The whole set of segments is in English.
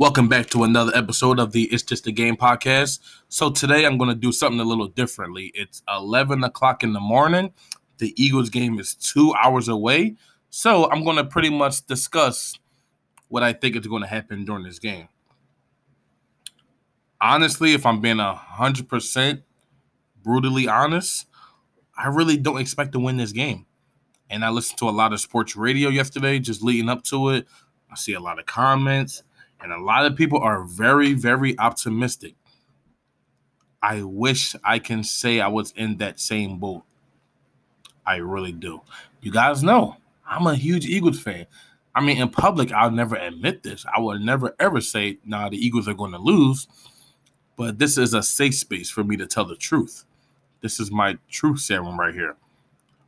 Welcome back to another episode of the It's Just a Game podcast. So today I'm going to do something a little differently. It's 11 o'clock in the morning. The Eagles game is two hours away. So I'm going to pretty much discuss what I think is going to happen during this game. Honestly, if I'm being 100% brutally honest, I really don't expect to win this game. And I listened to a lot of sports radio yesterday, just leading up to it. I see a lot of comments and a lot of people are very, very optimistic. I wish I can say I was in that same boat. I really do. You guys know I'm a huge Eagles fan. I mean, in public, I'll never admit this. I will never ever say, nah, the Eagles are going to lose. But this is a safe space for me to tell the truth. This is my truth serum right here.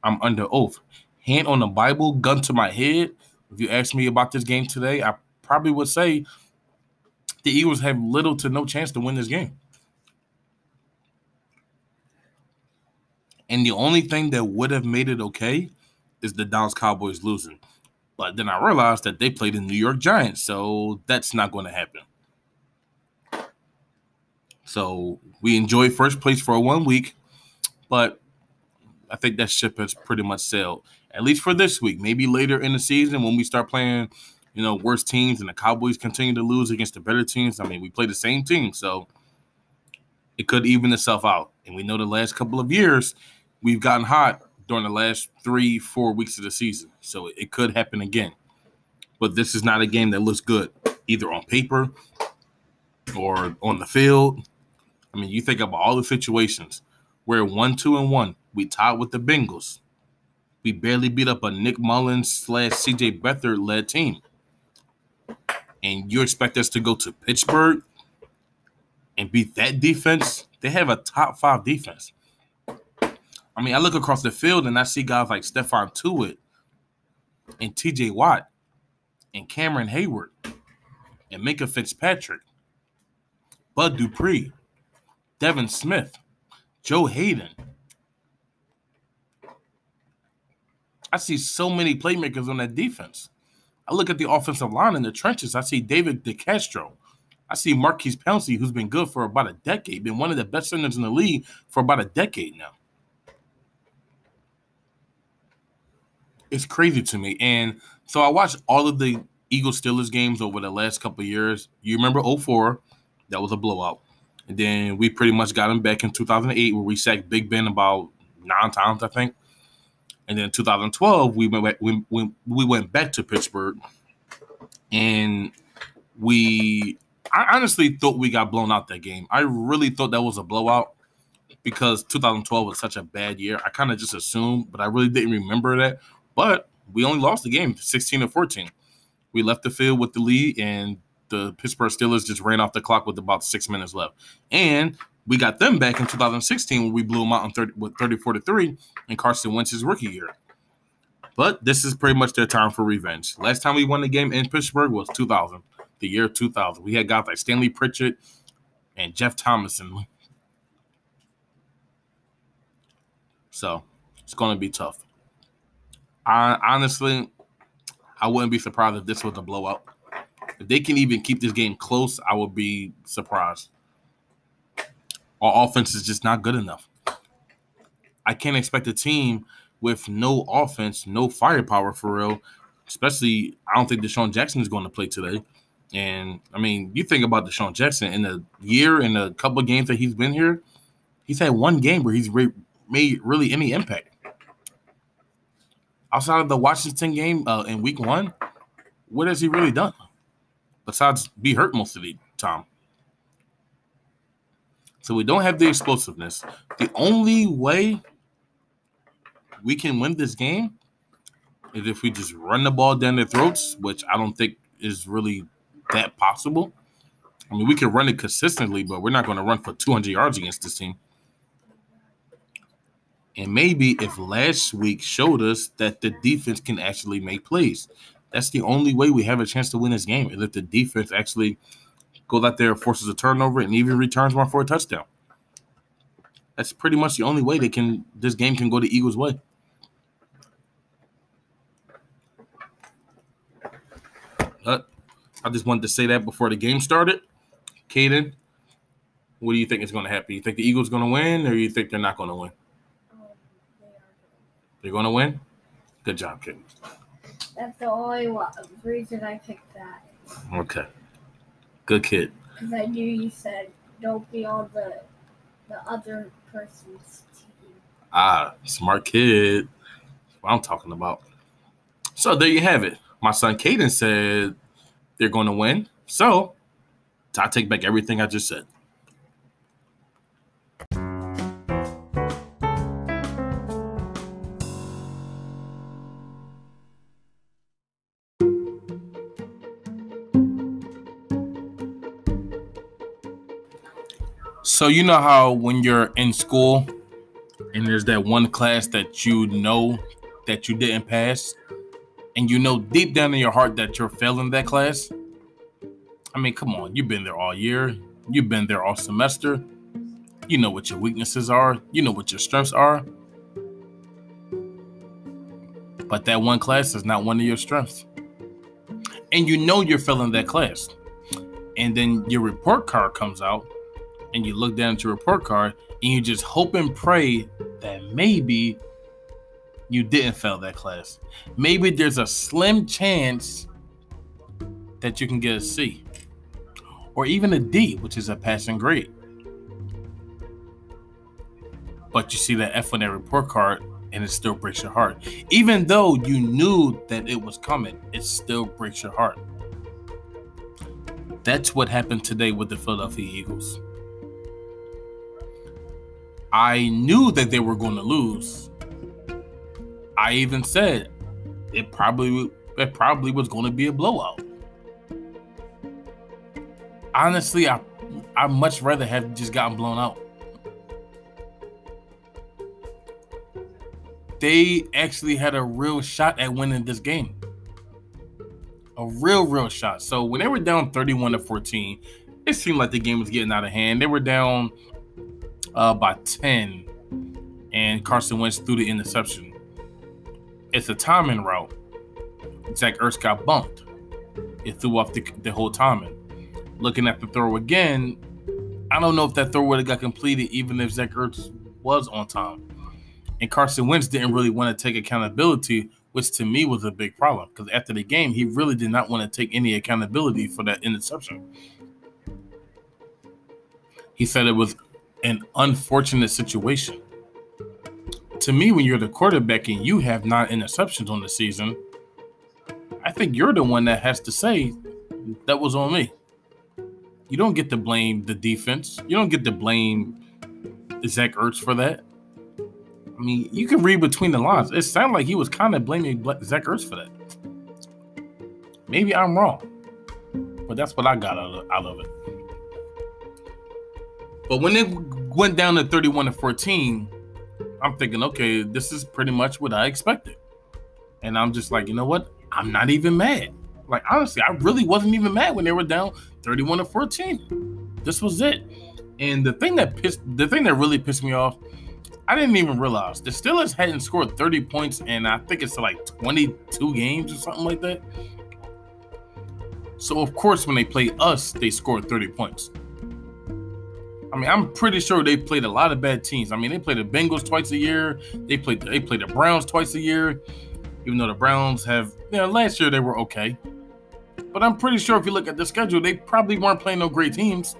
I'm under oath. Hand on the Bible, gun to my head. If you ask me about this game today, I probably would say the Eagles have little to no chance to win this game. And the only thing that would have made it okay is the Dallas Cowboys losing. But then I realized that they played the New York Giants, so that's not going to happen. So we enjoy first place for one week, but I think that ship has pretty much sailed, at least for this week. Maybe later in the season when we start playing you know, worse teams and the Cowboys continue to lose against the better teams. I mean, we play the same team, so it could even itself out. And we know the last couple of years we've gotten hot during the last three, four weeks of the season. So it could happen again. But this is not a game that looks good, either on paper or on the field. I mean, you think about all the situations. We're one, two, and one. We tied with the Bengals. We barely beat up a Nick Mullens slash CJ Beathard led team and you expect us to go to Pittsburgh and beat that defense? They have a top five defense. I mean, I look across the field and I see guys like Stephon Tuitt and TJ Watt and Cameron Heyward and Minkah Fitzpatrick, Bud Dupree, Devin Smith, Joe Haden. I see so many playmakers on that defense. I look at the offensive line in the trenches. I see David DeCastro. I see Maurkice Pouncey, who's been good for about a decade, been one of the best centers in the league for about a decade now. It's crazy to me. And so I watched all of the Eagles Steelers games over the last couple years. You remember 04, that was a blowout. And then we pretty much got him back in 2008 where we sacked Big Ben about nine times, I think. And then 2012, we went we, we, we went back to Pittsburgh, and we I honestly thought we got blown out that game. I really thought that was a blowout because 2012 was such a bad year. I kind of just assumed, but I really didn't remember that. But we only lost the game 16 to 14. We left the field with the lead, and the Pittsburgh Steelers just ran off the clock with about six minutes left. And we got them back in 2016 when we blew them out on 30, with 34 to 3 in Carson Wentz's rookie year. But this is pretty much their time for revenge. Last time we won the game in Pittsburgh was 2000, the year 2000. We had guys like Stanley Pritchett and Jeff Thomason. So it's going to be tough. I honestly, I wouldn't be surprised if this was a blowout. If they can even keep this game close, I would be surprised. Our offense is just not good enough. I can't expect a team with no offense, no firepower for real. Especially, I don't think DeSean Jackson is going to play today. And I mean, you think about DeSean Jackson in the year and a couple of games that he's been here, he's had one game where he's re- made really any impact. Outside of the Washington game uh, in week one, what has he really done? Besides be hurt most of the time. So we don't have the explosiveness. The only way we can win this game is if we just run the ball down their throats, which I don't think is really that possible. I mean, we can run it consistently, but we're not going to run for 200 yards against this team. And maybe if last week showed us that the defense can actually make plays, that's the only way we have a chance to win this game. Is if the defense actually – goes out there, forces a turnover, and even returns one for a touchdown. That's pretty much the only way they can this game can go the Eagles' way. But I just wanted to say that before the game started. Caden, what do you think is going to happen? You think the Eagles going to win, or you think they're not going to win? They are going to win. Good job, Caden. That's the only reason I picked that. Okay, good kid. Because I knew you said don't be on the the other person's team. Ah, smart kid. That's what I'm talking about. So there you have it. My son Caden said they're going to win. So I take back everything I just said. So you know how when you're in school and there's that one class that you know that you didn't pass and you know deep down in your heart that you're failing that class? I mean, come on, you've been there all year. You've been there all semester. You know what your weaknesses are. You know what your strengths are. But that one class is not one of your strengths. And you know you're failing that class. And then your report card comes out and you look down at your report card and you just hope and pray that maybe you didn't fail that class. Maybe there's a slim chance that you can get a C or even a D, which is a passing grade. But you see that F on that report card and it still breaks your heart. Even though you knew that it was coming, it still breaks your heart. That's what happened today with the Philadelphia Eagles. I knew that they were going to lose. I even said it probably it probably was going to be a blowout. Honestly, I I much rather have just gotten blown out. They actually had a real shot at winning this game. A real, real shot. So when they were down 31 to 14, it seemed like the game was getting out of hand. They were down uh, by 10, and Carson Wentz threw the interception. It's a timing route. Zach Ertz got bumped. It threw off the, the whole timing. Looking at the throw again, I don't know if that throw would have got completed even if Zach Ertz was on time. And Carson Wentz didn't really want to take accountability, which to me was a big problem because after the game, he really did not want to take any accountability for that interception. He said it was an unfortunate situation. To me, when you're the quarterback and you have nine interceptions on the season, I think you're the one that has to say that was on me. You don't get to blame the defense. You don't get to blame Zach Ertz for that. I mean, you can read between the lines. It sounded like he was kind of blaming Zach Ertz for that. Maybe I'm wrong, but that's what I got out of, out of it. But when it went down to 31 to 14, I'm thinking, okay, this is pretty much what I expected. And I'm just like, you know what? I'm not even mad. Like honestly, I really wasn't even mad when they were down 31 to 14. This was it. And the thing that pissed the thing that really pissed me off, I didn't even realize the Steelers hadn't scored 30 points and I think it's like 22 games or something like that. So of course when they play us, they scored 30 points. I mean, I'm pretty sure they played a lot of bad teams. I mean, they played the Bengals twice a year. They played they played the Browns twice a year. Even though the Browns have, you know, last year they were okay. But I'm pretty sure if you look at the schedule, they probably weren't playing no great teams.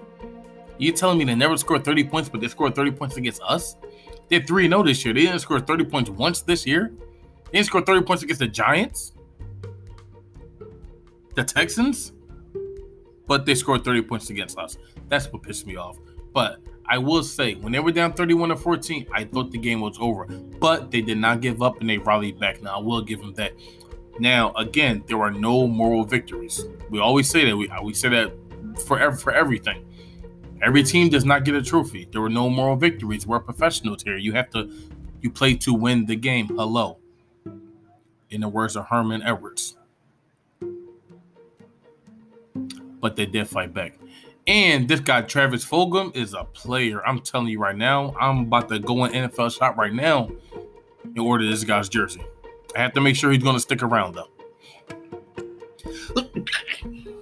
You telling me they never scored 30 points, but they scored 30 points against us? They're 3 0 this year. They didn't score 30 points once this year. They didn't score 30 points against the Giants, the Texans, but they scored 30 points against us. That's what pissed me off. But I will say, when they were down 31 to 14, I thought the game was over. But they did not give up and they rallied back. Now, I will give them that. Now, again, there are no moral victories. We always say that. We, we say that for, for everything. Every team does not get a trophy. There were no moral victories. We're professionals here. You have to, you play to win the game. Hello. In the words of Herman Edwards. But they did fight back. And this guy, Travis Fulgham, is a player. I'm telling you right now, I'm about to go in NFL shop right now and order this guy's jersey. I have to make sure he's going to stick around, though.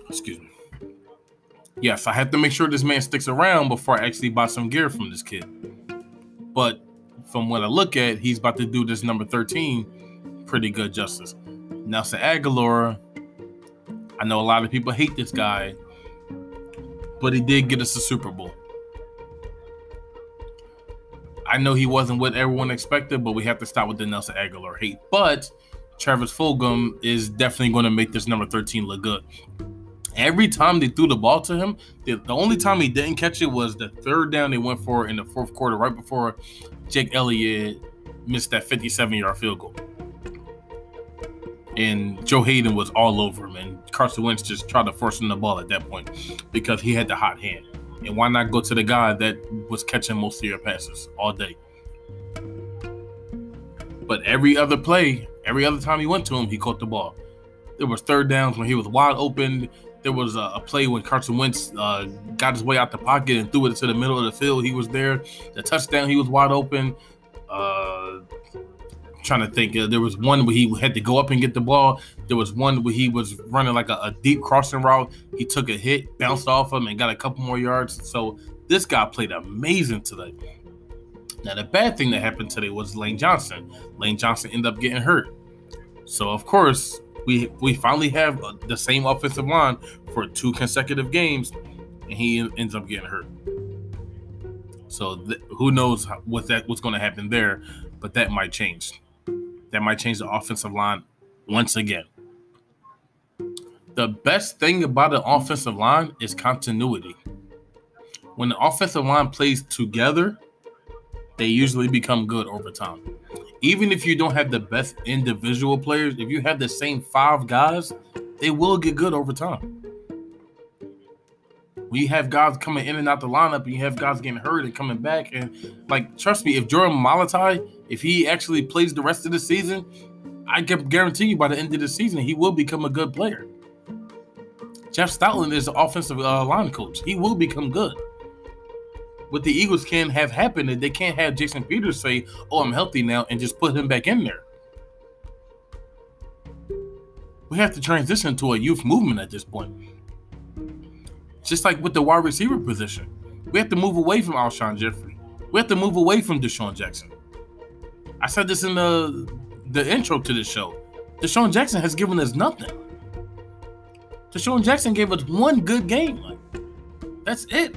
Excuse me. yes, I have to make sure this man sticks around before I actually buy some gear from this kid. But from what I look at, he's about to do this number 13 pretty good justice. Nelson Agholor, I know a lot of people hate this guy, but he did get us a Super Bowl. I know he wasn't what everyone expected, but we have to stop with the Nelson Agholor hate. But Travis Fulgham is definitely going to make this number 13 look good. Every time they threw the ball to him, the, the, only time he didn't catch it was the third down they went for in the fourth quarter, right before Jake Elliott missed that 57 yard field goal. And Joe Haden was all over him, and Carson Wentz just tried to force him the ball at that point because he had the hot hand. And why not go to the guy that was catching most of your passes all day? But every other play, every other time he went to him, he caught the ball. There was third downs when he was wide open. There was a, play when Carson Wentz uh, got his way out the pocket and threw it to the middle of the field. He was there. The touchdown, he was wide open. Uh, trying to think. Uh, there was one where he had to go up and get the ball. There was one where he was running like a, a, deep crossing route. He took a hit, bounced off him, and got a couple more yards. So this guy played amazing today. Now the bad thing that happened today was Lane Johnson. Lane Johnson ended up getting hurt. So of course we we finally have uh, the same offensive line for two consecutive games, and he ends up getting hurt. So th- who knows what that what's going to happen there, but that might change. That might change the offensive line once again. The best thing about an offensive line is continuity. When the offensive line plays together, they usually become good over time even if you don't have the best individual players, if you have the same five guys, they will get good over time. We have guys coming in and out the lineup, and you have guys getting hurt and coming back. And like, trust me, if Jordan Mailata, if he actually plays the rest of the season, I can guarantee you by the end of the season, he will become a good player. Jeff Stoutland is the offensive uh, line coach. He will become good what the Eagles can have happen is they can't have Jason Peters say, "Oh, I'm healthy now," and just put him back in there. We have to transition to a youth movement at this point. Just like with the wide receiver position, we have to move away from Alshon Jeffery. We have to move away from DeSean Jackson. I said this in the the intro to the show. DeSean Jackson has given us nothing. DeSean Jackson gave us one good game. Like, that's it.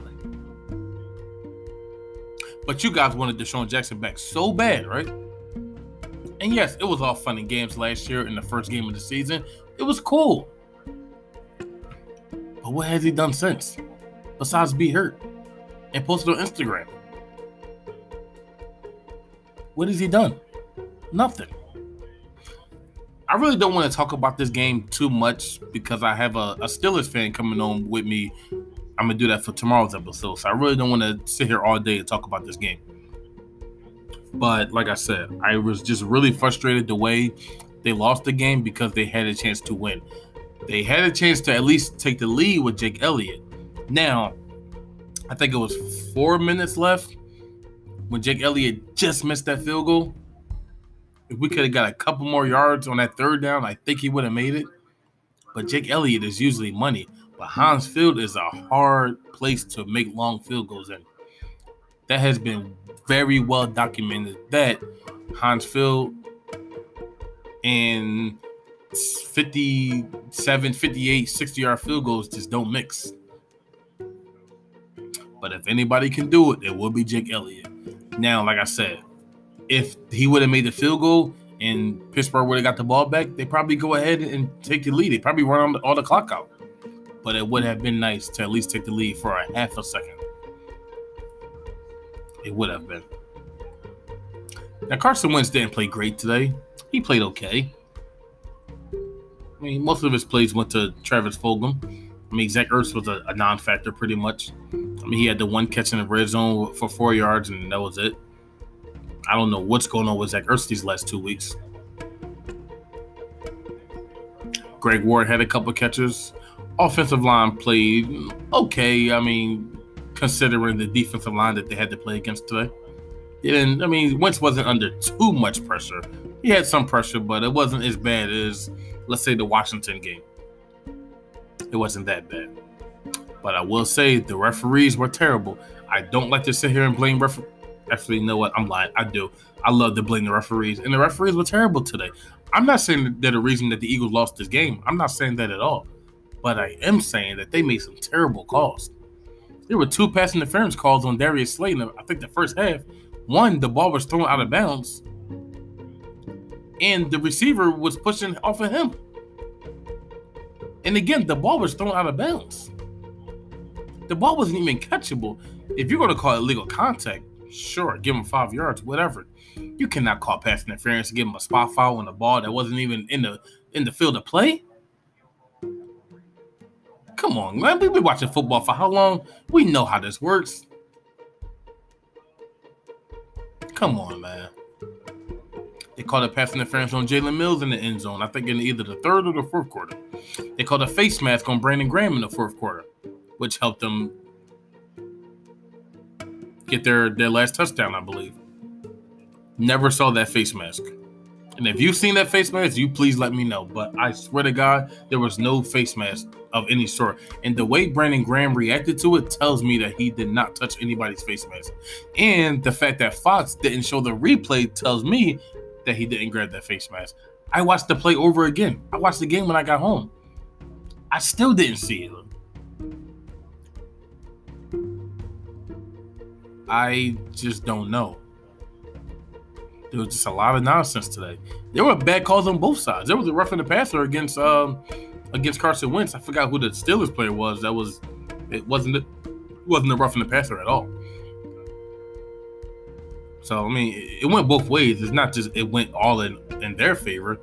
But you guys wanted DeSean Jackson back so bad, right? And yes, it was all fun and games last year in the first game of the season. It was cool. But what has he done since? Besides be hurt and posted on Instagram. What has he done? Nothing. I really don't want to talk about this game too much because I have a, a Steelers fan coming on with me I'm gonna do that for tomorrow's episode. So I really don't want to sit here all day and talk about this game. But like I said, I was just really frustrated the way they lost the game because they had a chance to win. They had a chance to at least take the lead with Jake Elliott. Now, I think it was four minutes left when Jake Elliott just missed that field goal. If we could have got a couple more yards on that third down, I think he would have made it. But Jake Elliott is usually money. But Heinz Field is a hard place to make long field goals in. That has been very well documented that Heinz Field and 57, 58, 60 yard field goals just don't mix. But if anybody can do it, it will be Jake Elliott. Now, like I said, if he would have made the field goal and Pittsburgh would have got the ball back, they probably go ahead and take the lead. They probably run all the clock out but it would have been nice to at least take the lead for a half a second. It would have been. Now Carson Wentz didn't play great today. He played okay. I mean, most of his plays went to Travis Fulgham. I mean, Zach Ertz was a, a non-factor pretty much. I mean, he had the one catch in the red zone for four yards, and that was it. I don't know what's going on with Zach Ertz these last two weeks. Greg Ward had a couple catches offensive line played okay. I mean, considering the defensive line that they had to play against today. And I mean, Wentz wasn't under too much pressure. He had some pressure, but it wasn't as bad as, let's say, the Washington game. It wasn't that bad. But I will say the referees were terrible. I don't like to sit here and blame referees. Actually, you know what? I'm lying. I do. I love to blame the referees, and the referees were terrible today. I'm not saying that the reason that the Eagles lost this game. I'm not saying that at all. But I am saying that they made some terrible calls. There were two pass interference calls on Darius Slayton. I think the first half. One, the ball was thrown out of bounds, and the receiver was pushing off of him. And again, the ball was thrown out of bounds. The ball wasn't even catchable. If you're going to call it legal contact, sure, give him five yards, whatever. You cannot call pass interference and give him a spot foul on the ball that wasn't even in the in the field of play. Come on, man. We've been watching football for how long? We know how this works. Come on, man. They called a pass interference on Jalen Mills in the end zone. I think in either the third or the fourth quarter. They called a face mask on Brandon Graham in the fourth quarter, which helped them get their, their last touchdown, I believe. Never saw that face mask. And if you've seen that face mask, you please let me know. But I swear to God, there was no face mask of any sort. And the way Brandon Graham reacted to it tells me that he did not touch anybody's face mask. And the fact that Fox didn't show the replay tells me that he didn't grab that face mask. I watched the play over again. I watched the game when I got home. I still didn't see it. I just don't know. There was just a lot of nonsense today. There were bad calls on both sides. There was a roughing the passer against um against Carson Wentz. I forgot who the Steelers player was. That was it wasn't it wasn't a roughing the passer at all. So I mean, it went both ways. It's not just it went all in in their favor.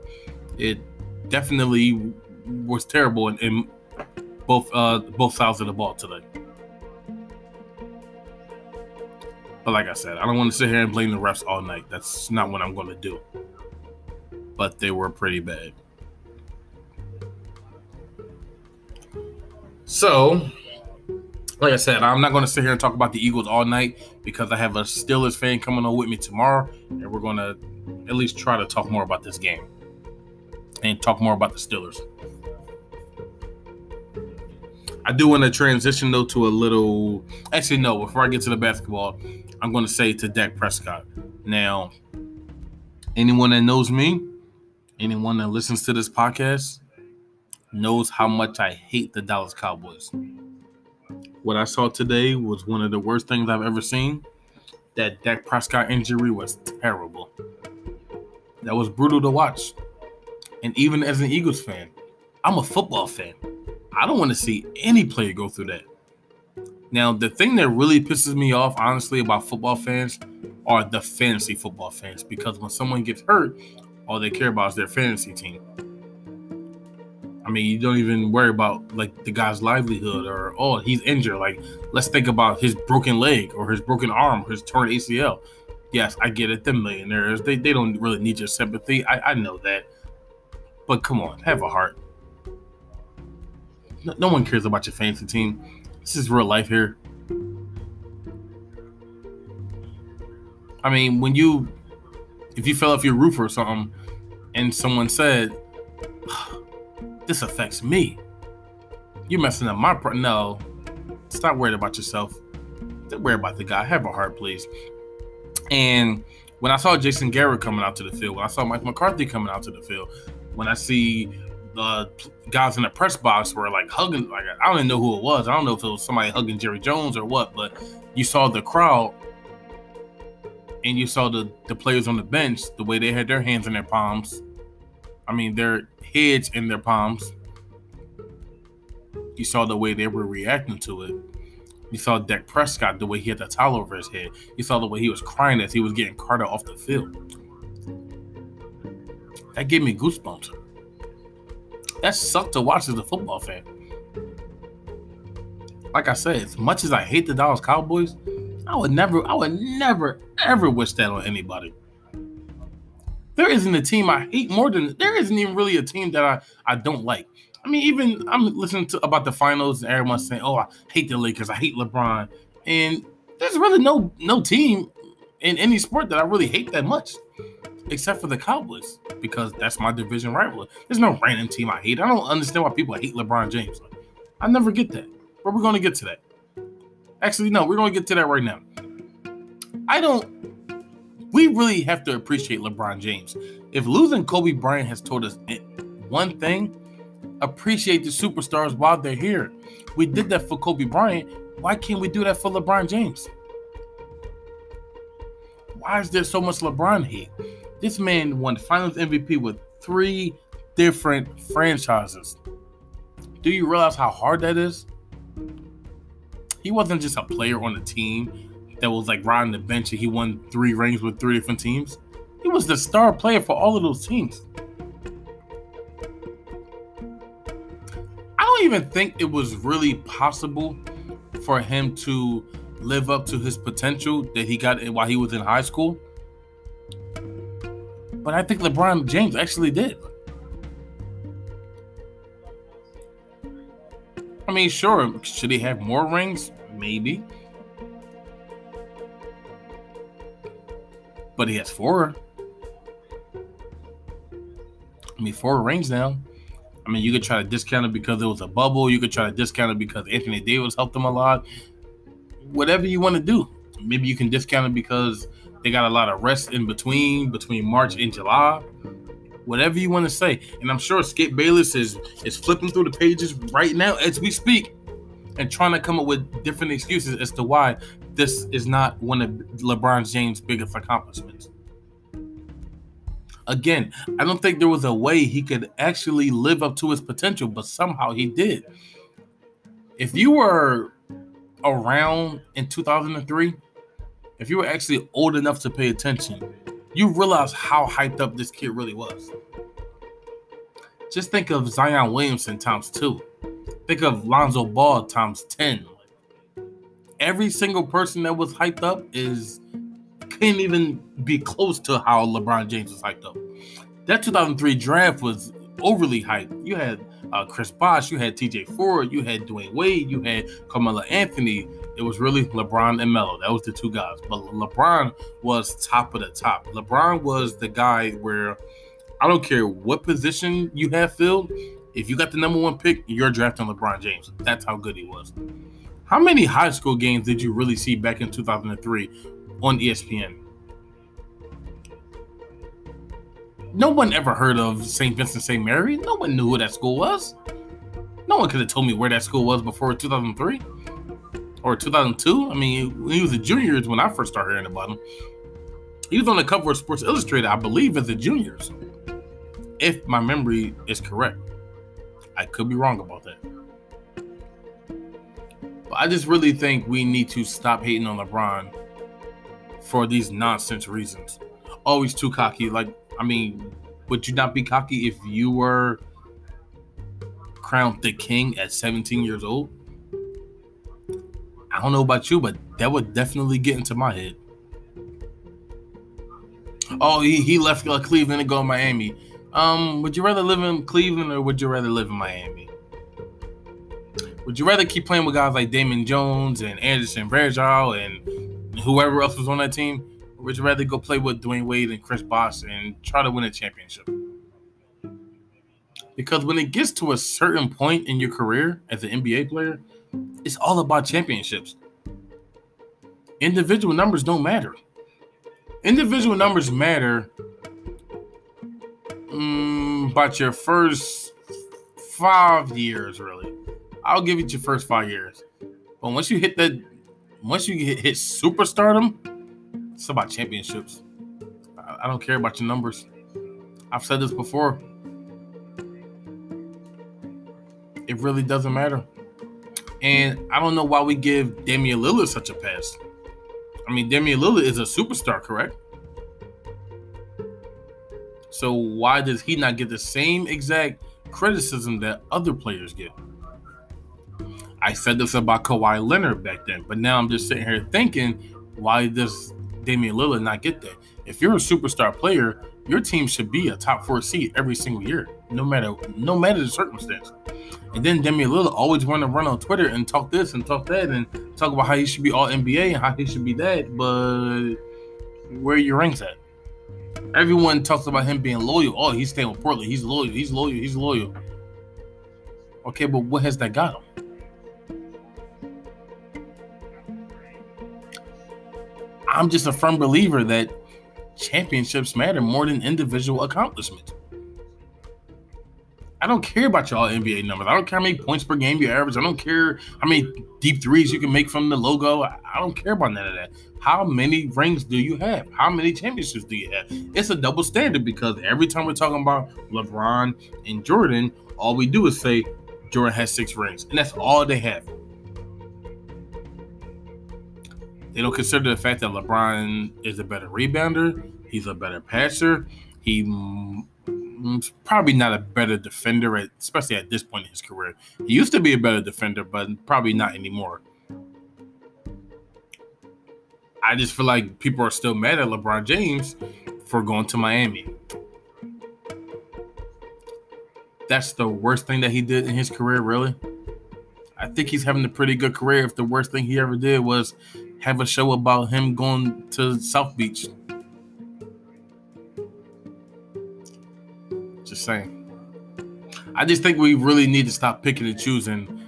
It definitely was terrible in, in both uh both sides of the ball today. But like I said, I don't want to sit here and blame the refs all night. That's not what I'm going to do. But they were pretty bad. So, like I said, I'm not going to sit here and talk about the Eagles all night because I have a Steelers fan coming on with me tomorrow, and we're going to at least try to talk more about this game and talk more about the Steelers. I do want to transition though to a little. Actually, no. Before I get to the basketball, I'm going to say to Dak Prescott. Now, anyone that knows me, anyone that listens to this podcast, knows how much I hate the Dallas Cowboys. What I saw today was one of the worst things I've ever seen. That Dak Prescott injury was terrible. That was brutal to watch. And even as an Eagles fan, I'm a football fan. I don't want to see any player go through that. Now, the thing that really pisses me off, honestly, about football fans are the fantasy football fans because when someone gets hurt, all they care about is their fantasy team. I mean, you don't even worry about like the guy's livelihood or oh, he's injured. Like, let's think about his broken leg or his broken arm, or his torn ACL. Yes, I get it. The millionaires, they, they don't really need your sympathy. I, I know that. But come on, have a heart no one cares about your fantasy team. This is real life here. I mean, when you, if you fell off your roof or something, and someone said, "This affects me," you're messing up my pro. No, stop worrying about yourself. Don't worry about the guy. Have a heart, please. And when I saw Jason Garrett coming out to the field, when I saw Mike McCarthy coming out to the field, when I see the guys in the press box were like hugging. Like I don't even know who it was. I don't know if it was somebody hugging Jerry Jones or what. But you saw the crowd, and you saw the the players on the bench the way they had their hands in their palms. I mean, their heads in their palms. You saw the way they were reacting to it. You saw Dak Prescott the way he had the towel over his head. You saw the way he was crying as he was getting carted off the field. That gave me goosebumps. That sucked to watch as a football fan. Like I said, as much as I hate the Dallas Cowboys, I would never, I would never, ever wish that on anybody. There isn't a team I hate more than there isn't even really a team that I, I don't like. I mean, even I'm listening to about the finals and everyone's saying, "Oh, I hate the Lakers, I hate LeBron," and there's really no no team in any sport that I really hate that much except for the Cowboys because that's my division rival. There's no random team I hate. I don't understand why people hate LeBron James. I never get that. But we're going to get to that. Actually, no, we're going to get to that right now. I don't. We really have to appreciate LeBron James. If losing Kobe Bryant has told us one thing, appreciate the superstars while they're here. We did that for Kobe Bryant. Why can't we do that for LeBron James? Why is there so much LeBron hate? This man won Finals MVP with three different franchises. Do you realize how hard that is? He wasn't just a player on the team that was like riding the bench and he won three rings with three different teams. He was the star player for all of those teams. I don't even think it was really possible for him to live up to his potential that he got while he was in high school. But I think LeBron James actually did. I mean, sure, should he have more rings? Maybe. But he has four. I mean, four rings now. I mean, you could try to discount it because it was a bubble. You could try to discount it because Anthony Davis helped them a lot. Whatever you want to do. Maybe you can discount it because they got a lot of rest in between, between March and July. Whatever you want to say. And I'm sure Skip Bayless is is flipping through the pages right now as we speak and trying to come up with different excuses as to why this is not one of LeBron James' biggest accomplishments. Again, I don't think there was a way he could actually live up to his potential, but somehow he did. If you were around in 2003, if you were actually old enough to pay attention, you realize how hyped up this kid really was. Just think of Zion Williamson times two. Think of Lonzo Ball times 10. Every single person that was hyped up is can't even be close to how LeBron James was hyped up. That 2003 draft was overly hyped. You had uh, Chris Bosh, you had TJ Ford, you had Dwyane Wade, you had Carmelo Anthony. It was really LeBron and Melo. That was the two guys. But LeBron was top of the top. LeBron was the guy where I don't care what position you have filled. If you got the number one pick, you're drafting LeBron James. That's how good he was. How many high school games did you really see back in 2003 on ESPN. No one ever heard of St. Vincent St. Mary. No one knew who that school was. No one could have told me where that school was before 2003 or 2002. I mean, he was a junior when I first started hearing about him. He was on the cover of Sports Illustrated, I believe, as a junior. If my memory is correct, I could be wrong about that. But I just really think we need to stop hating on LeBron for these nonsense reasons. Always too cocky. Like, I mean, would you not be cocky if you were crowned the king at 17 years old? I don't know about you, but that would definitely get into my head. Oh, he, he left Cleveland to go to Miami. Um, would you rather live in Cleveland or would you rather live in Miami? Would you rather keep playing with guys like Damon Jones and Anderson Varejao and whoever else was on that team, or would you rather go play with Dwyane Wade and Chris Bosh and try to win a championship? Because when it gets to a certain point in your career as an NBA player, it's all about championships. Individual numbers don't matter. Individual numbers matter um, about your first five years, really. I'll give it your first five years. But once you hit the, once you hit, hit superstardom, it's about championships. I, I don't care about your numbers. I've said this before. It really doesn't matter. And I don't know why we give Damian Lillard such a pass. I mean, Damian Lillard is a superstar, correct? So why does he not get the same exact criticism that other players get? I said this about Kawhi Leonard back then, but now I'm just sitting here thinking, why does Damian Lillard not get that? If you're a superstar player, your team should be a top four seed every single year, no matter no matter the circumstance. And then Damian Lillard always want to run on Twitter and talk this and talk that and talk about how he should be all NBA and how he should be that, but where are your rings at? Everyone talks about him being loyal. Oh, he's staying with Portland. He's loyal. He's loyal. He's loyal. Okay, but what has that got him? I'm just a firm believer that championships matter more than individual accomplishments. I don't care about y'all NBA numbers. I don't care how many points per game you average. I don't care how many deep threes you can make from the logo. I don't care about none of that. How many rings do you have? How many championships do you have? It's a double standard because every time we're talking about LeBron and Jordan, all we do is say Jordan has six rings, and that's all they have. They don't consider the fact that LeBron is a better rebounder, he's a better passer, he mm, probably not a better defender, especially at this point in his career. He used to be a better defender, but probably not anymore. I just feel like people are still mad at LeBron James for going to Miami. That's the worst thing that he did in his career, really. I think he's having a pretty good career if the worst thing he ever did was have a show about him going to South Beach. Just saying. I just think we really need to stop picking and choosing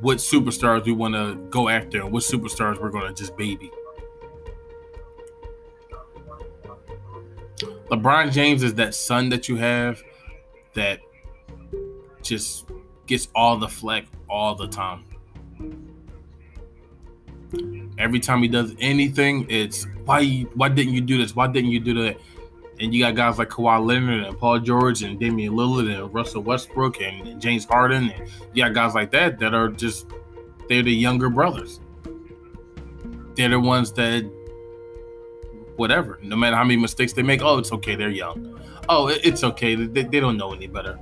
what superstars we want to go after and what superstars we're going to just baby. LeBron James is that son that you have that just gets all the flack all the time. Every time he does anything, it's why why didn't you do this? Why didn't you do that? And you got guys like Kawhi Leonard and Paul George and Damian Lillard and Russell Westbrook and James Harden and you got guys like that that are just they're the younger brothers. They're the ones that whatever. No matter how many mistakes they make, oh, it's okay. They're young. Oh, it's okay. They, they don't know any better.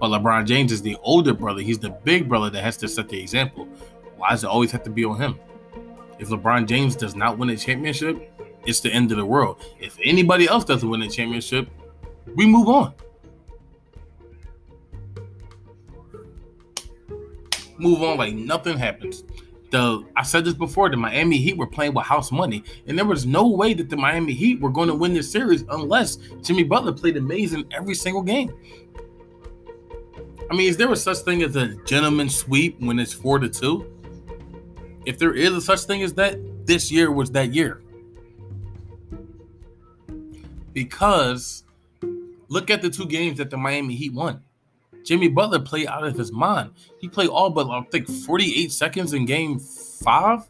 But LeBron James is the older brother. He's the big brother that has to set the example. Why does it always have to be on him? If LeBron James does not win a championship, it's the end of the world. If anybody else doesn't win a championship, we move on. Move on like nothing happens. The I said this before, the Miami Heat were playing with house money, and there was no way that the Miami Heat were going to win this series unless Jimmy Butler played amazing every single game. I mean, is there a such thing as a gentleman sweep when it's four to two? If there is a such thing as that, this year was that year. Because look at the two games that the Miami Heat won. Jimmy Butler played out of his mind. He played all but I think 48 seconds in game five.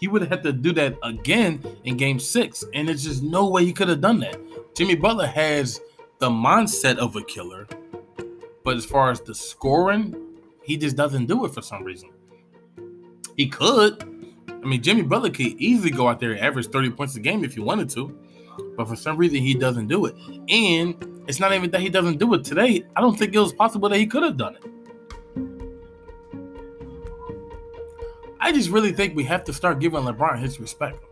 He would have had to do that again in game six. And there's just no way he could have done that. Jimmy Butler has the mindset of a killer, but as far as the scoring, he just doesn't do it for some reason. He could. I mean, Jimmy Butler could easily go out there and average 30 points a game if he wanted to. But for some reason, he doesn't do it. And it's not even that he doesn't do it today. I don't think it was possible that he could have done it. I just really think we have to start giving LeBron his respect.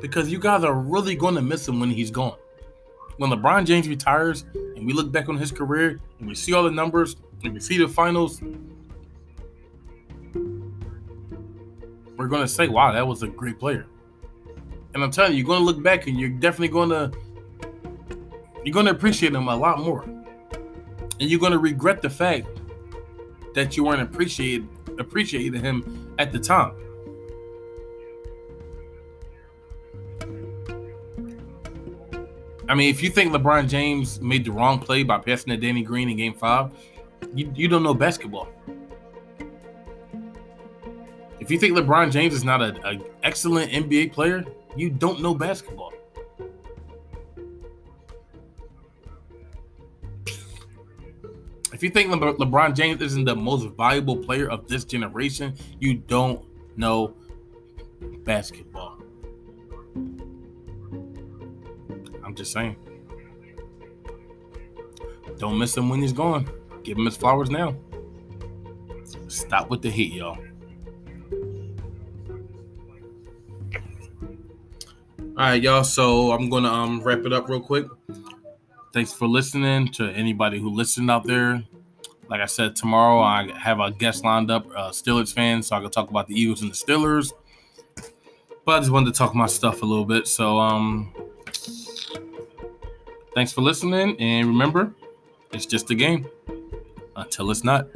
Because you guys are really going to miss him when he's gone. When LeBron James retires and we look back on his career and we see all the numbers and we see the finals, we're going to say, wow, that was a great player. And I'm telling you, you're going to look back and you're definitely going to you're going to appreciate him a lot more. And you're going to regret the fact that you weren't appreciated appreciating him at the time. I mean, if you think LeBron James made the wrong play by passing to Danny Green in game five, you, you don't know basketball. If you think LeBron James is not an excellent NBA player, you don't know basketball. If you think Le- LeBron James isn't the most valuable player of this generation, you don't know basketball. I'm just saying. Don't miss him when he's gone. Give him his flowers now. Stop with the heat, y'all. All right, y'all. So I'm gonna um wrap it up real quick. Thanks for listening to anybody who listened out there. Like I said, tomorrow I have a guest lined up, uh, Steelers fans, so I can talk about the Eagles and the Steelers. But I just wanted to talk my stuff a little bit. So um, thanks for listening, and remember, it's just a game until it's not.